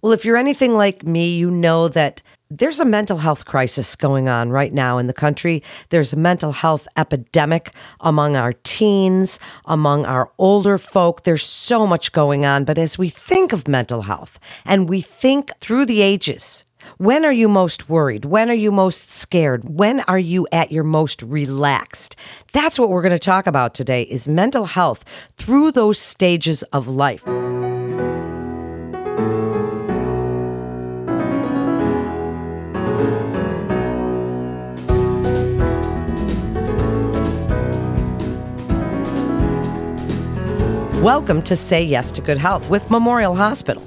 Well, if you're anything like me, you know that there's a mental health crisis going on right now in the country. There's a mental health epidemic among our teens, among our older folk. There's so much going on. But as we think of mental health and we think through the ages, when are you most worried? When are you most scared? When are you at your most relaxed? That's what we're going to talk about today is mental health through those stages of life. Welcome to Say Yes to Good Health with Memorial Hospital.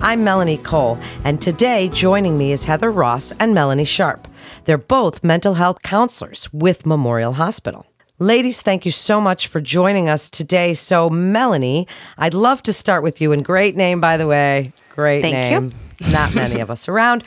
I'm Melanie Cole, and today joining me is Heather Ross and Melanie Sharp. They're both mental health counselors with Memorial Hospital. Ladies, thank you so much for joining us today. So, Melanie, I'd love to start with you, and great name, by the way. Great thank name. You. Not many of us around.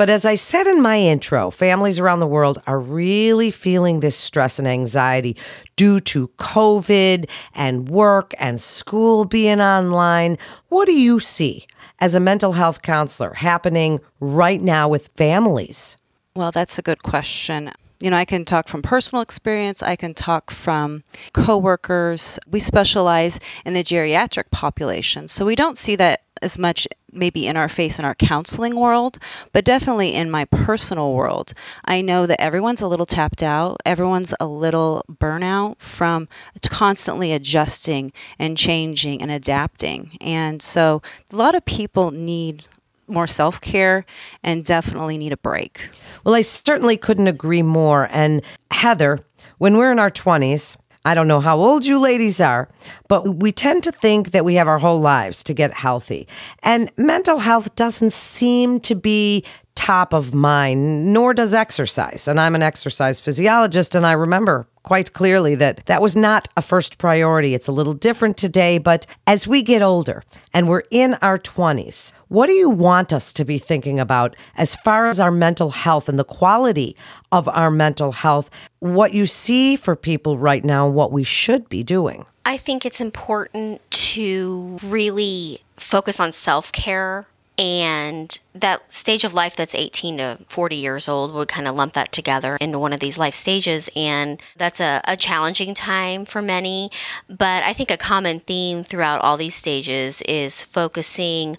But as I said in my intro, families around the world are really feeling this stress and anxiety due to COVID and work and school being online. What do you see as a mental health counselor happening right now with families? Well, that's a good question. You know, I can talk from personal experience, I can talk from coworkers. We specialize in the geriatric population. So we don't see that as much maybe in our face in our counseling world, but definitely in my personal world. I know that everyone's a little tapped out, everyone's a little burnout from constantly adjusting and changing and adapting. And so a lot of people need more self care and definitely need a break. Well, I certainly couldn't agree more. And Heather, when we're in our 20s, I don't know how old you ladies are, but we tend to think that we have our whole lives to get healthy. And mental health doesn't seem to be top of mind, nor does exercise. And I'm an exercise physiologist, and I remember quite clearly that that was not a first priority. It's a little different today, but as we get older and we're in our 20s, what do you want us to be thinking about as far as our mental health and the quality of our mental health? What you see for people right now, what we should be doing? I think it's important to really focus on self care and that stage of life that's 18 to 40 years old would kind of lump that together into one of these life stages. And that's a, a, challenging time for many. But I think a common theme throughout all these stages is focusing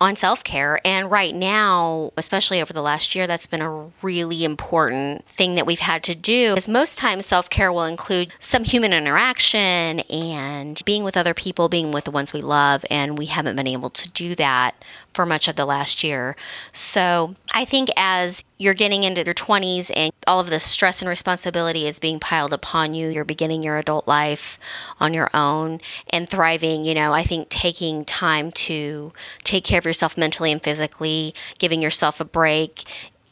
on self care. And right now, especially over the last year, that's been a really important thing that we've had to do. Because most times, self care will include some human interaction and being with other people, being with the ones we love. And we haven't been able to do that for much of the last year. So I think as you're getting into your 20s and all of the stress and responsibility is being piled upon you, you're beginning your adult life on your own and thriving, you know, I think taking time to take care of yourself mentally and physically, giving yourself a break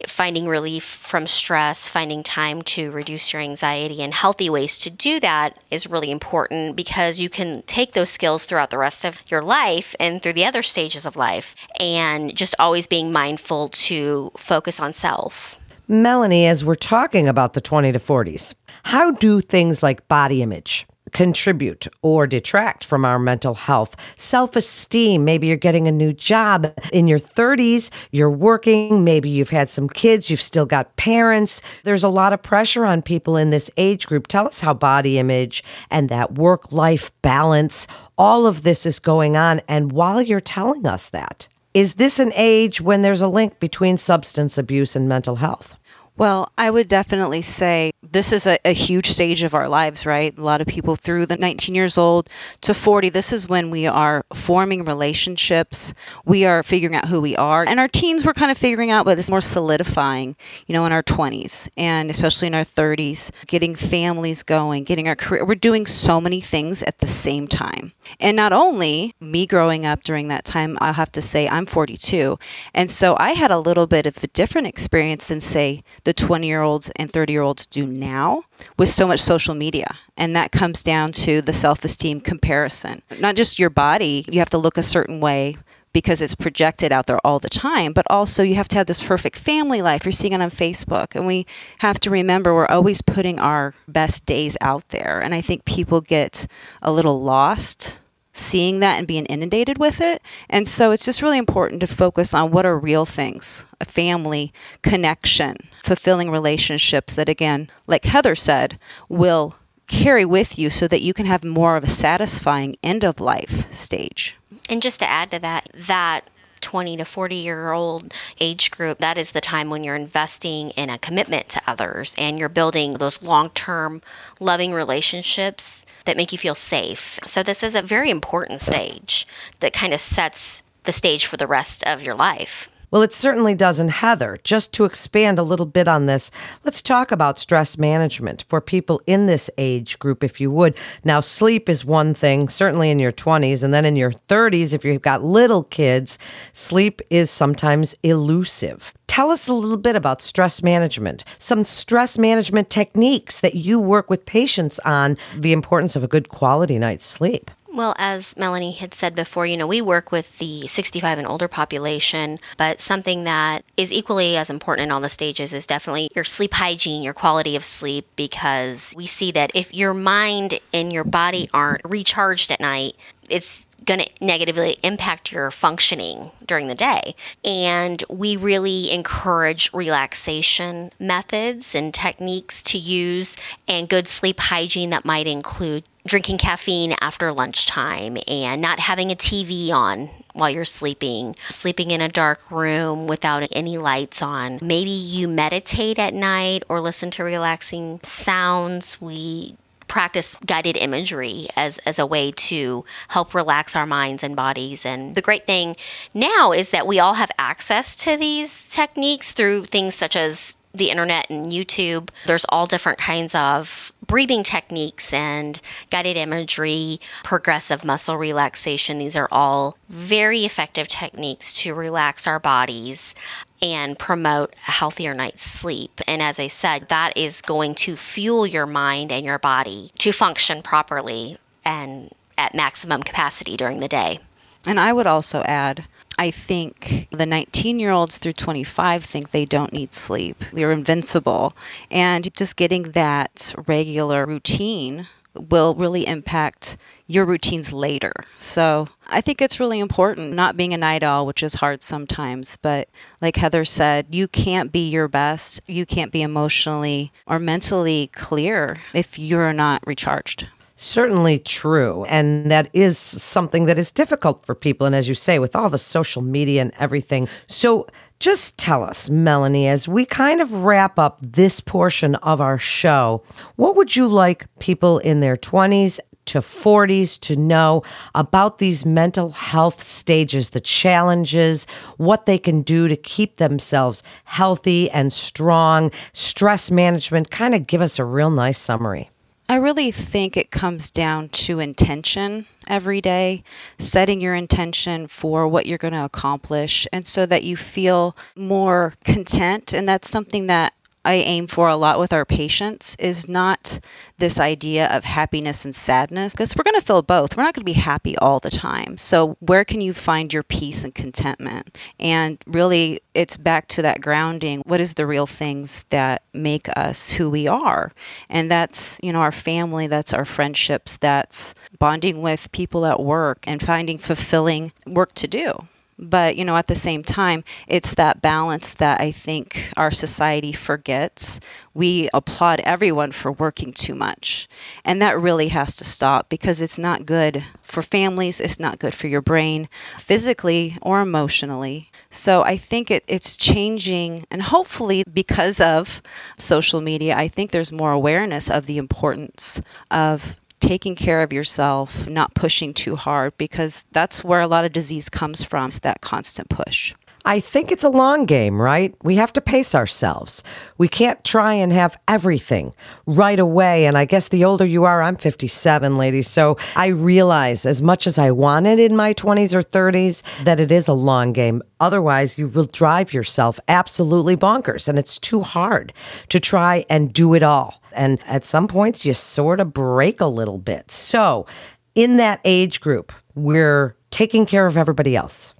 finding relief from stress, finding time to reduce your anxiety, and healthy ways to do that is really important because you can take those skills throughout the rest of your life and through the other stages of life, and just always being mindful to focus on self. Melanie, as we're talking about the 20 to 40s, how do things like body image, contribute or detract from our mental health. Self esteem, maybe you're getting a new job in your 30s, you're working, maybe you've had some kids, you've still got parents. There's a lot of pressure on people in this age group. Tell us how body image and that work life balance, all of this is going on. And while you're telling us that, is this an age when there's a link between substance abuse and mental health? Well, I would definitely say this is a, a, huge stage of our lives, right? A lot of people through the 19 years old to 40, this is when we are forming relationships. We are figuring out who we are. And our teens, we're kind of figuring out, but it's more solidifying, you know, in our 20s and especially in our 30s, getting families going, getting our career. We're doing so many things at the same time. And not only me growing up during that time, I'll have to say I'm 42. And so I had a little bit of a different experience than, say, the 20 year olds and 30 year olds do now with so much social media. And that comes down to the self esteem comparison. Not just your body, you have to look a certain way because it's projected out there all the time, but also you have to have this perfect family life. You're seeing it on Facebook. And we have to remember we're always putting our best days out there. And I think people get a little lost seeing that and being inundated with it. And so it's just really important to focus on what are real things a family, connection, fulfilling relationships that, again, like Heather said, will carry with you so that you can have more of a satisfying end of life stage. And just to add to that, that 20 to 40 year old age group, that is the time when you're investing in a commitment to others and you're building those long term loving relationships that make you feel safe. So, this is a very important stage that kind of sets the stage for the rest of your life. Well, it certainly does. And Heather, just to expand a little bit on this, let's talk about stress management for people in this age group, if you would. Now, sleep is one thing, certainly in your 20s. And then in your 30s, if you've got little kids, sleep is sometimes elusive. Tell us a little bit about stress management, some stress management techniques that you work with patients on, the importance of a good quality night's sleep. Well, as Melanie had said before, you know, we work with the 65 and older population, but something that is equally as important in all the stages is definitely your sleep hygiene, your quality of sleep, because we see that if your mind and your body aren't recharged at night, it's going to negatively impact your functioning during the day. And we really encourage relaxation methods and techniques to use and good sleep hygiene that might include drinking caffeine after lunchtime and not having a TV on while you're sleeping, sleeping in a dark room without any lights on. Maybe you meditate at night or listen to relaxing sounds. We practice guided imagery as, as a way to help relax our minds and bodies. And the great thing now is that we all have access to these techniques through things such as the internet and YouTube. There's all different kinds of breathing techniques and guided imagery, progressive muscle relaxation. These are all very effective techniques to relax our bodies and promote a healthier night's sleep. And as I said, that is going to fuel your mind and your body to function properly and at maximum capacity during the day. And I would also add I think the 19 year olds through 25 think they don't need sleep. They're invincible. And just getting that regular routine will really impact your routines later. So I think it's really important not being a night owl, which is hard sometimes. But like Heather said, you can't be your best. You can't be emotionally or mentally clear if you're not recharged certainly true. And that is something that is difficult for people. And as you say, with all the social media and everything. So just tell us, Melanie, as we kind of wrap up this portion of our show, what would you like people in their 20s to 40s to know about these mental health stages, the challenges, what they can do to keep themselves healthy and strong, stress management? Kind of give us a real nice summary. I really think it comes down to intention every day, setting your intention for what you're going to accomplish, and so that you feel more content. And that's something that I aim for a lot with our patients is not this idea of happiness and sadness because we're going to feel both. We're not going to be happy all the time. So, where can you find your peace and contentment? And really, it's back to that grounding. What is the real things that make us who we are? And that's, you know, our family, that's our friendships, that's bonding with people at work and finding fulfilling work to do. But, you know, at the same time, it's that balance that I think our society forgets. We applaud everyone for working too much. And that really has to stop because it's not good for families, it's not good for your brain, physically or emotionally. So I think it, it's changing, and hopefully, because of social media, I think there's more awareness of the importance of taking care of yourself, not pushing too hard, because that's where a lot of disease comes from, that constant push. I think it's a long game, right? We have to pace ourselves. We can't try and have everything right away. And I guess the older you are, I'm 57, ladies. So I realize as much as I wanted in my 20s or 30s that it is a long game. Otherwise, you will drive yourself absolutely bonkers. And it's too hard to try and do it all. And at some points, you sort of break a little bit. So in that age group, we're taking care of everybody else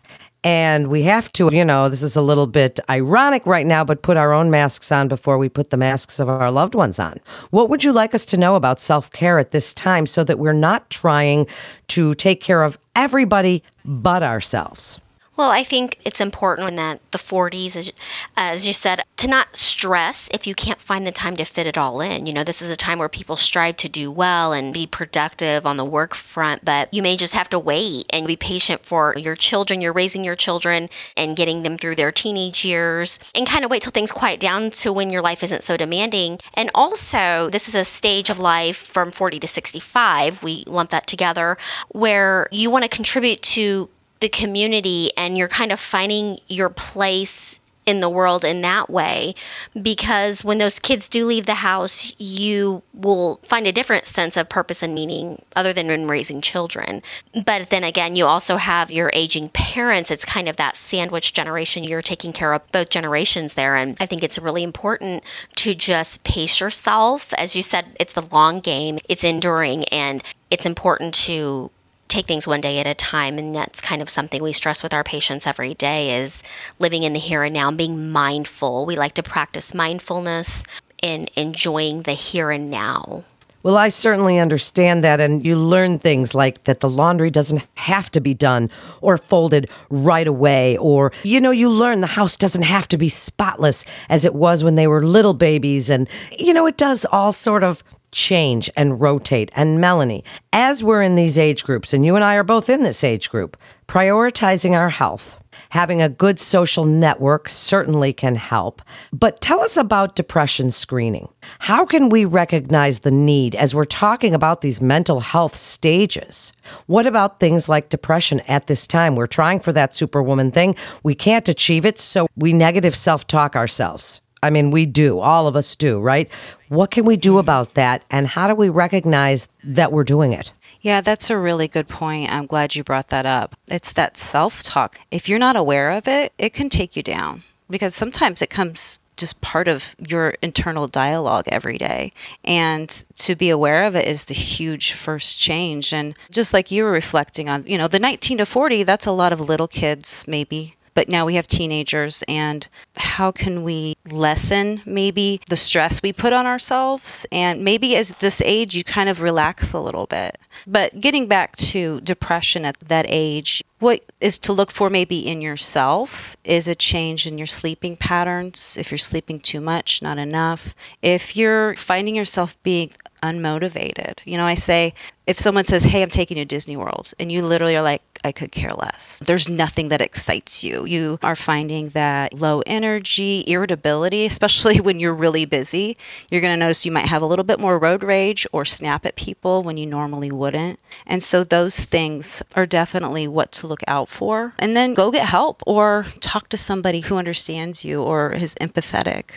And we have to, you know, this is a little bit ironic right now, but put our own masks on before we put the masks of our loved ones on. What would you like us to know about self care at this time so that we're not trying to take care of everybody but ourselves? Well, I think it's important that the 40s, as, as you said, to not stress if you can't find the time to fit it all in. You know, this is a time where people strive to do well and be productive on the work front, but you may just have to wait and be patient for your children. You're raising your children and getting them through their teenage years and kind of wait till things quiet down to when your life isn't so demanding. And also, this is a stage of life from 40 to 65. We lump that together where you want to contribute to the community and you're kind of finding your place in the world in that way. Because when those kids do leave the house you will find a different sense of purpose and meaning other than in raising children. But then again you also have your aging parents. It's kind of that sandwich generation. You're taking care of both generations there. And i think it's really important to just pace yourself. As you said it's the long game. It's enduring. And it's important to take things one day at a time and that's kind of something we stress with our patients every day is living in the here and now and being mindful we like to practice mindfulness and enjoying the here and now well, I certainly understand that. And you learn things like that the laundry doesn't have to be done or folded right away. Or, you know, you learn the house doesn't have to be spotless as it was when they were little babies. And, you know, it does all sort of change and rotate. And Melanie, as we're in these age groups, and you and I are both in this age group, prioritizing our health, having a good social network certainly can help. But tell us about depression screening. How can we recognize the need as we're talking about these mental health stages? What about things like depression at this time? We're trying for that superwoman thing. We can't achieve it, so we negative self talk ourselves. I mean, we do. All of us do, right? What can we do mm-hmm. about that? And how do we recognize that we're doing it? Yeah, that's a really good point. I'm glad you brought that up. It's that self talk. If you're not aware of it, it can take you down because sometimes it comes just part of your internal dialogue every day. And to be aware of it is the huge first change. And just like you were reflecting on, you know, the 19 to 40, that's a lot of little kids, maybe but now we have teenagers and how can we lessen maybe the stress we put on ourselves? And maybe as this age you kind of relax a little bit. But getting back to depression at that age what is to look for maybe in yourself is a change in your sleeping patterns. If you're sleeping too much not enough. If you're finding yourself being unmotivated you know i say if someone says hey i'm taking you to disney world and you literally are like I could care less. There's nothing that excites you. You are finding that low energy, irritability, especially when you're really busy. You're going to notice you might have a little bit more road rage or snap at people when you normally wouldn't. And so those things are definitely what to look out for. And then go get help or talk to somebody who understands you or is empathetic.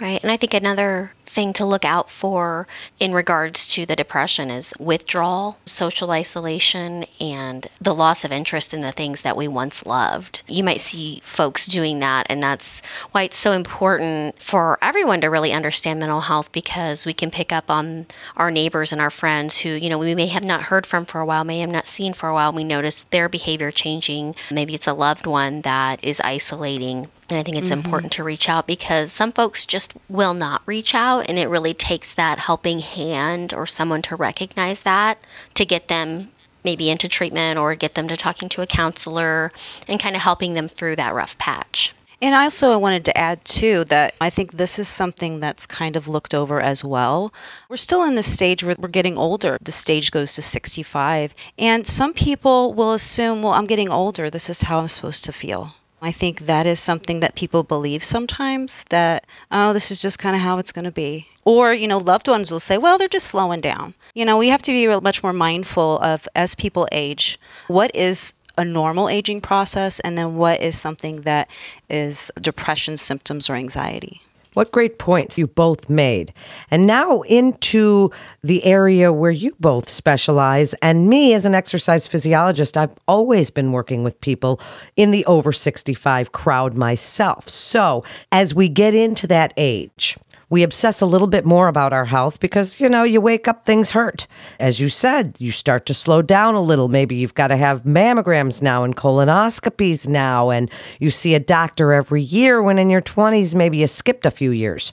Right. And I think another thing to look out for in regards to the depression is withdrawal, social isolation, and the loss of interest in the things that we once loved. You might see folks doing that, and that's why it's so important for everyone to really understand mental health because we can pick up on our neighbors and our friends who, you know, we may have not heard from for a while, may have not seen for a while. We notice their behavior changing. Maybe it's a loved one that is isolating and I think it's mm-hmm. important to reach out because some folks just will not reach out and it really takes that helping hand or someone to recognize that to get them maybe into treatment or get them to talking to a counselor and kind of helping them through that rough patch. And I also wanted to add too that I think this is something that's kind of looked over as well. We're still in the stage where we're getting older. The stage goes to 65. And some people will assume, well, I'm getting older. This is how I'm supposed to feel. I think that is something that people believe sometimes that, oh, this is just kind of how it's going to be. Or, you know, loved ones will say, well, they're just slowing down. You know, we have to be much more mindful of as people age, what is a normal aging process and then what is something that is depression symptoms or anxiety. What great points you both made. And now into the area where you both specialize. And me, as an exercise physiologist, I've always been working with people in the over 65 crowd myself. So as we get into that age, We obsess a little bit more about our health because, you know, you wake up, things hurt. As you said, you start to slow down a little. Maybe you've got to have mammograms now and colonoscopies now, and you see a doctor every year when in your 20s, maybe you skipped a few years.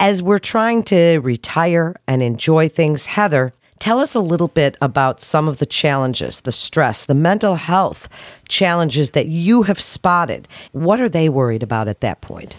As we're trying to retire and enjoy things, Heather, Tell us a little bit about some of the challenges, the stress, the mental health challenges that you have spotted. What are they worried about at that point?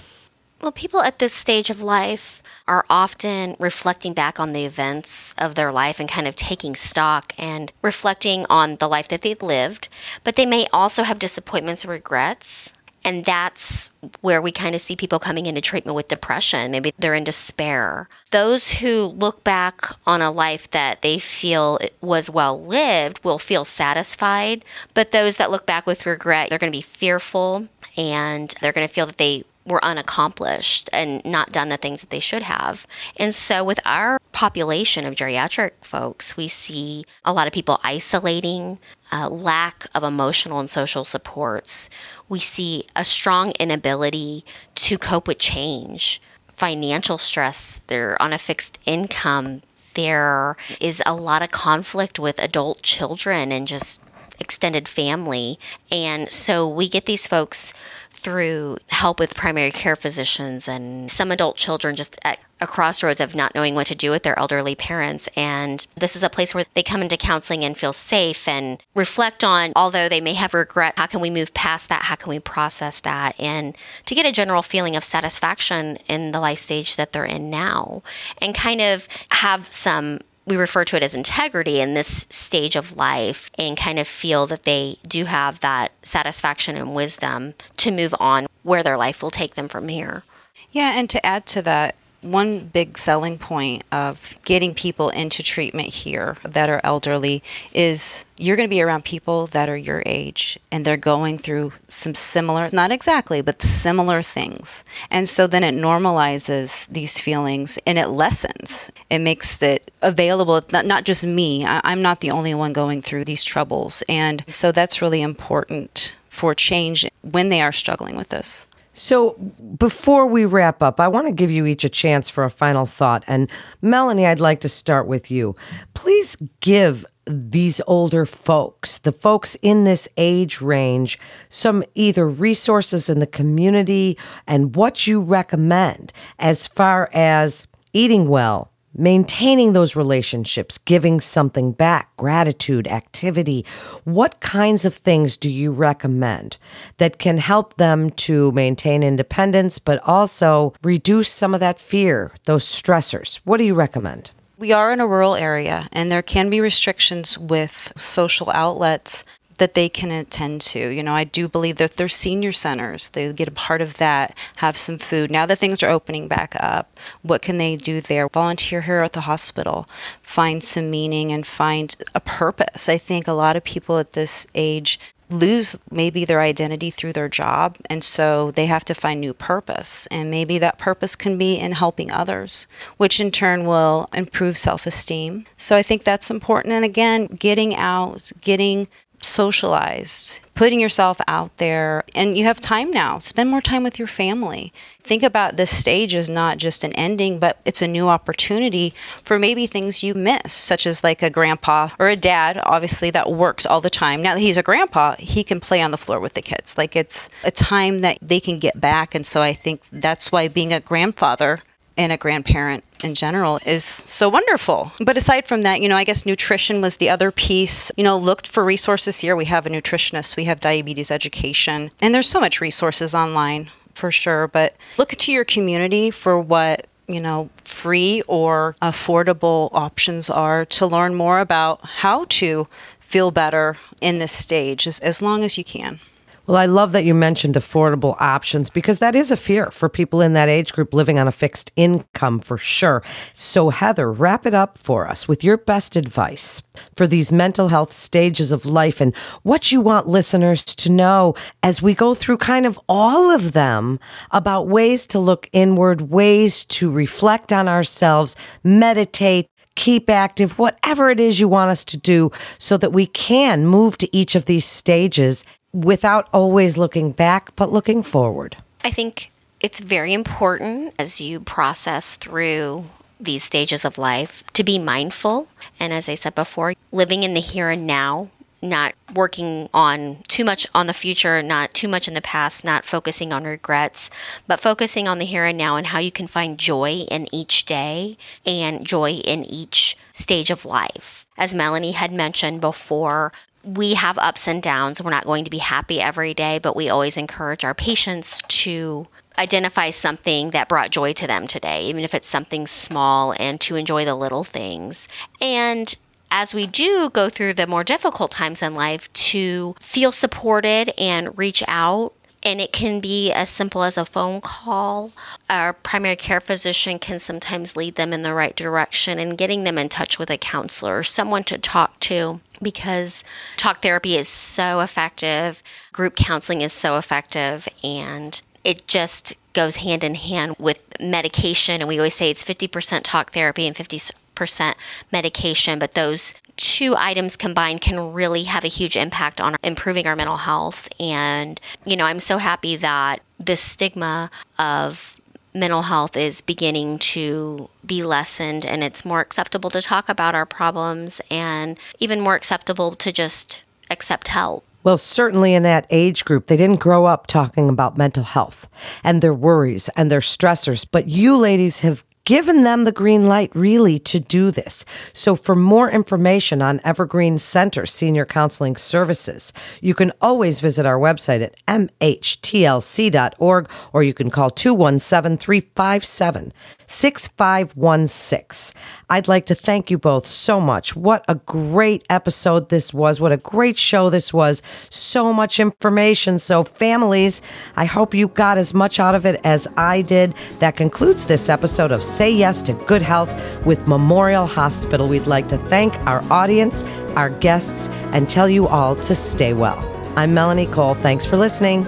Well, people at this stage of life are often reflecting back on the events of their life and kind of taking stock and reflecting on the life that they lived, but they may also have disappointments or regrets. And that's where we kind of see people coming into treatment with depression. Maybe they're in despair. Those who look back on a life that they feel was well lived will feel satisfied. But those that look back with regret, they're going to be fearful and they're going to feel that they were unaccomplished and not done the things that they should have. And so, with our population of geriatric folks, we see a lot of people isolating, lack of emotional and social supports. We see a strong inability to cope with change, financial stress, they're on a fixed income. There is a lot of conflict with adult children and just extended family. And so we get these folks through help with primary care physicians and some adult children just at a crossroads of not knowing what to do with their elderly parents. And this is a place where they come into counseling and feel safe and reflect on, although they may have regret, how can we move past that? How can we process that? And to get a general feeling of satisfaction in the life stage that they're in now and kind of have some we refer to it as integrity in this stage of life and kind of feel that they do have that satisfaction and wisdom to move on where their life will take them from here. Yeah, and to add to that, one big selling point of getting people into treatment here that are elderly is you're going to be around people that are your age and they're going through some similar, not exactly, but similar things. And so then it normalizes these feelings and it lessens. It makes it available, not, not just me. I, I'm not the only one going through these troubles. And so that's really important for change when they are struggling with this. So, before we wrap up, I want to give you each a chance for a final thought. And Melanie, I'd like to start with you. Please give these older folks, the folks in this age range, some either resources in the community and what you recommend as far as eating well, maintaining those relationships, giving something back, gratitude, activity. What kinds of things do you recommend that can help them to maintain independence, but also reduce some of that fear, those stressors? What do you recommend? We are in a rural area, and there can be restrictions with social outlets that they can attend to. You know, I do believe that there's senior centers. They get a part of that, have some food. Now that things are opening back up, what can they do there? Volunteer here at the hospital, find some meaning and find a purpose. I think a lot of people at this age lose maybe their identity through their job and so they have to find new purpose and maybe that purpose can be in helping others which in turn will improve self-esteem so i think that's important and again getting out getting socialized, putting yourself out there, and you have time now. Spend more time with your family. Think about this stage as not just an ending, but it's a new opportunity for maybe things you miss, such as like a grandpa or a dad, obviously, that works all the time. Now that he's a grandpa, he can play on the floor with the kids. Like it's a time that they can get back. And so I think that's why being a grandfather and a grandparent in general is so wonderful. But aside from that, you know, I guess nutrition was the other piece. You know, looked for resources here. We have a nutritionist, we have diabetes education, and there's so much resources online for sure. But look to your community for what you know, free or affordable options are to learn more about how to feel better in this stage as, as long as you can. Well, I love that you mentioned affordable options because that is a fear for people in that age group living on a fixed income for sure. So, Heather, wrap it up for us with your best advice for these mental health stages of life and what you want listeners to know as we go through kind of all of them about ways to look inward, ways to reflect on ourselves, meditate, keep active, whatever it is you want us to do, so that we can move to each of these stages without always looking back, but looking forward? I think it's very important as you process through these stages of life to be mindful. And as I said before, living in the here and now, not working on too much on the future, not too much in the past, not focusing on regrets, but focusing on the here and now and how you can find joy in each day and joy in each stage of life. As Melanie had mentioned before, we have ups and downs. We're not going to be happy every day, but we always encourage our patients to identify something that brought joy to them today, even if it's something small, and to enjoy the little things. And as we do go through the more difficult times in life, to feel supported and reach out and it can be as simple as a phone call. Our primary care physician can sometimes lead them in the right direction and getting them in touch with a counselor or someone to talk to because talk therapy is so effective, group counseling is so effective, and it just goes hand in hand with medication. And we always say it's 50% talk therapy and 50% medication, but those two items combined can really have a huge impact on improving our mental health. And, you know, I'm so happy that this stigma of mental health is beginning to be lessened and it's more acceptable to talk about our problems and even more acceptable to just accept help. Well, certainly in that age group, they didn't grow up talking about mental health and their worries and their stressors. But you ladies have given them the green light really to do this. So for more information on Evergreen Center Senior Counseling Services, you can always visit our website at mhtlc.org or you can call 217 357 6516. I'd like to thank you both so much. What a great episode this was. What a great show this was. So much information. So, families, I hope you got as much out of it as I did. That concludes this episode of Say Yes to Good Health with Memorial Hospital. We'd like to thank our audience, our guests, and tell you all to stay well. I'm Melanie Cole. Thanks for listening.